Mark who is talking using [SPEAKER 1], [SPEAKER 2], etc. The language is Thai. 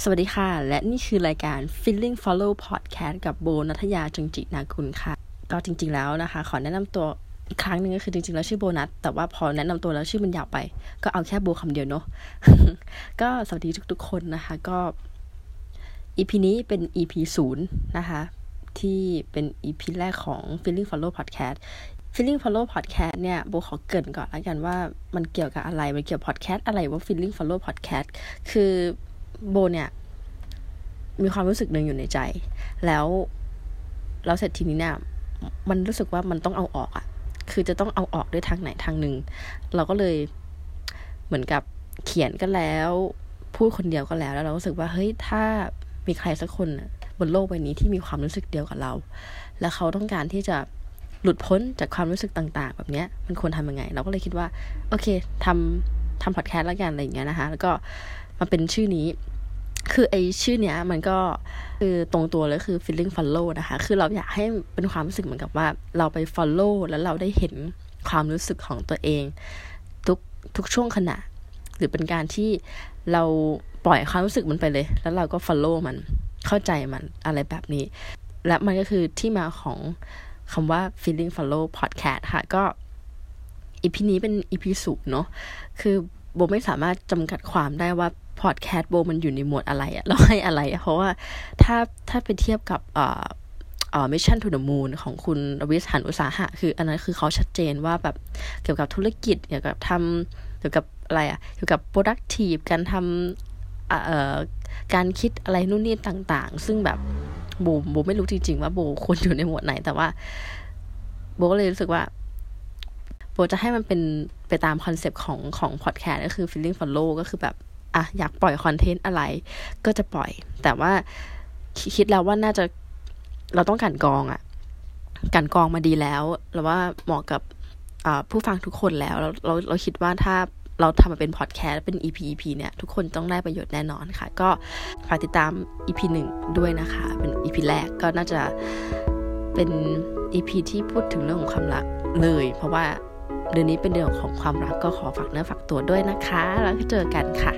[SPEAKER 1] สวัสดีค่ะ และนี่คือรายการ Feeling Follow Podcast กับโบนัทยาจึงจินาคุณค่ะ ก็จริง ๆ แล้วนะคะ ขอแนะนำตัวอีกครั้งหนึ่งก็คือจริง ๆ แล้วชื่อโบนัสแต่ว่าพอแนะนำตัวแล้วชื่อมันยาวไป ก็เอาแค่โบคำเดียวเนาะก็สวัสดีทุก ๆ คนนะคะ ก็ EP นี้เป็น EP ศูนย์นะคะ ที่เป็น EP แรกของ Feeling Follow Podcast Feeling Follow Podcast เนี่ยโบขอเกินก่อนแล้วกันว่ามันเกี่ยวกับอะไร มันเกี่ยว podcast อะไรว่า Feeling Follow Podcast คือ โบเนี่ย มีความรู้สึกหนึ่งอยู่ในใจ แล้วเราเสร็จทีนี้เนี่ยมันรู้สึกว่ามันต้องเอาออกอะ่ะ คือจะต้องเอาออกด้วยทางไหนทางหนึ่ง เราก็เลยเหมือนกับเขียนก็แล้ว พูดคนเดียวก็แล้วแล้วเรารู้สึกว่าเฮ้ยถ้ามีใครสักคนบนโลกใบนี้ที่มีความรู้สึกเดียวกับเรา แล้วเขาต้องการที่จะหลุดพ้นจากความรู้สึกต่าง ๆ แบบเนี้ยมันควรทำยังไง เราก็เลยคิดว่า โอเคทำทำพอดแคสต์แล้วกันอะไรอย่างเงี้ยนะคะ แล้วก็ มาเป็นชื่อนี้ คือไอชื่อเนี้ยมันก็คือตรงตัวเลยคือ feeling follow นะคะ คือเราอยากให้เป็นความรู้สึกเหมือนกับว่าเราไป follow แล้วเราได้เห็นความรู้สึกของตัวเอง ทุกทุกช่วงขณะ หรือเป็นการที่เราปล่อยความรู้สึกมันไปเลย แล้วเราก็ follow มันเข้าใจมันอะไรแบบนี้ และมันก็คือที่มาของคำว่า feeling follow podcast ค่ะ ก็อีพีนี้เป็นอีพีสูเนาะคือ โบไม่สามารถจำกัดความได้ว่าพอดแคสต์โบมันอยู่ในหมวดอะไรอะเราให้อะไร เพราะว่าถ้าถ้าไปเทียบกับเอ่อเอ่อ Mission to the Moon ของคุณวิสหันอุตสาหะ คืออันนั้นคือเขาชัดเจนว่าแบบเกี่ยวกับธุรกิจเกี่ยวกับทำเกี่ยวกับอะไรอะเกี่ยวกับ productive การทำเอ่อการคิดอะไรนู่นนี่ต่าง ๆ ซึ่งแบบโบโบไม่รู้จริงๆว่าโบควรอยู่ในหมวดไหนแต่ว่าโบก็เลยรู้สึกว่า โบจะให้มันเป็นไปตามคอนเซปต์ของของพอดแคสต์ก็คือ feeling follow ก็คือแบบอะอยากปล่อยคอนเทนต์อะไรก็จะปล่อย แต่ว่าคิดแล้วว่าน่าจะเราต้องกลั่นกรองอะกลั่นกรองมาดีแล้วแล้วว่าเหมาะกับผู้ฟังทุกคนแล้วเราเราเราคิดว่าถ้าเราทำมาเป็นพอดแคสต์เป็น EP EP เนี่ยทุกคนต้องได้ประโยชน์แน่นอนค่ะ ก็ฝากติดตาม EP หนึ่งด้วยนะคะ เป็น EP แรกก็น่าจะเป็น EP ที่พูดถึงเรื่องของความรักเลย เพราะว่า เดือนนี้เป็นเดือนของความรักก็ขอฝากเนื้อฝากตัวด้วยนะคะ แล้วก็เจอกันค่ะ